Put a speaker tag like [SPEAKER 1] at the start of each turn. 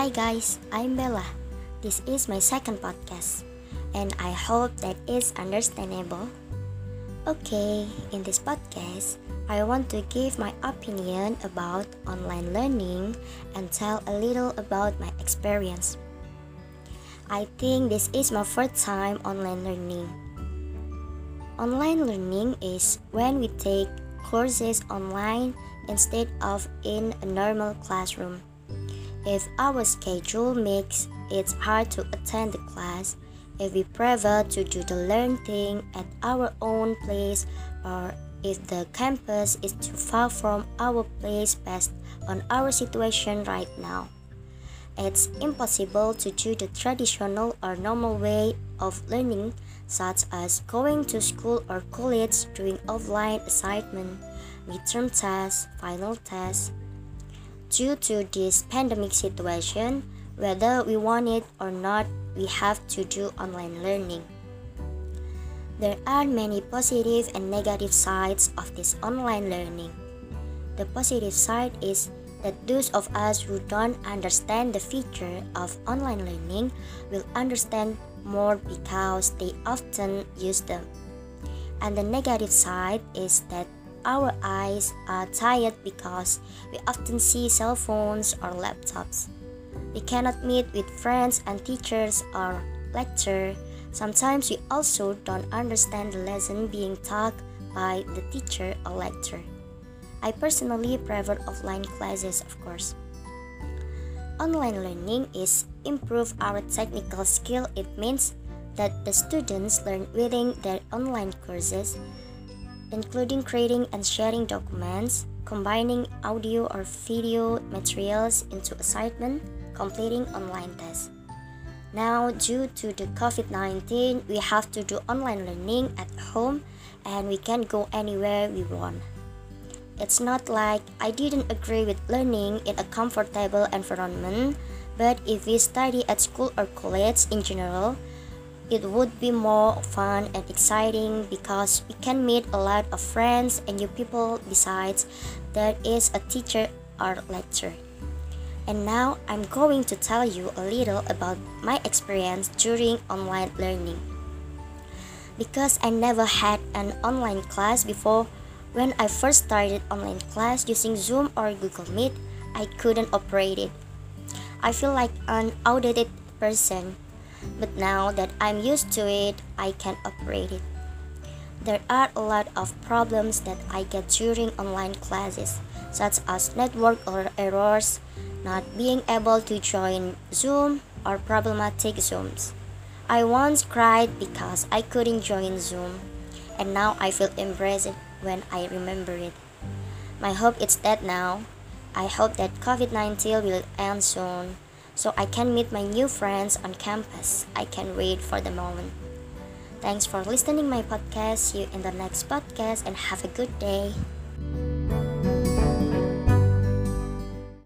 [SPEAKER 1] Hi guys, I'm Bella. This is my second podcast, and I hope that is understandable. Okay, in this podcast, I want to give my opinion about online learning and tell a little about my experience. I think this is my first time online learning. Online learning is when we take courses online instead of in a normal classroom. If our schedule makes it hard to attend the class, if we prefer to do the learning at our own place, or if the campus is too far from our place based on our situation right now. It's impossible to do the traditional or normal way of learning, such as going to school or college doing offline assignment, midterm tests, final tests, Due to this pandemic situation, whether we want it or not, we have to do online learning. There are many positive and negative sides of this online learning. The positive side is that those of us who don't understand the feature of online learning will understand more because they often use them. And the negative side is that our eyes are tired because we often see cell phones or laptops. We cannot meet with friends and teachers or lecture. Sometimes we also don't understand the lesson being taught by the teacher or lecturer. I personally prefer offline classes, of course. Online learning is improve our technical skill. It means that the students learn within their online courses including creating and sharing documents, combining audio or video materials into assignment, completing online tests. Now, due to the COVID 19, we have to do online learning at home and we can't go anywhere we want. It's not like I didn't agree with learning in a comfortable environment, but if we study at school or college in general, it would be more fun and exciting because we can meet a lot of friends and new people besides there is a teacher or lecturer. And now I'm going to tell you a little about my experience during online learning. Because I never had an online class before, when I first started online class using Zoom or Google Meet, I couldn't operate it. I feel like an outdated person but now that I'm used to it, I can operate it. There are a lot of problems that I get during online classes, such as network or errors, not being able to join Zoom, or problematic Zooms. I once cried because I couldn't join Zoom, and now I feel embarrassed when I remember it. My hope is that now. I hope that COVID 19 will end soon so I can meet my new friends on campus. I can wait for the moment. Thanks for listening my podcast. See you in the next podcast and have a good day.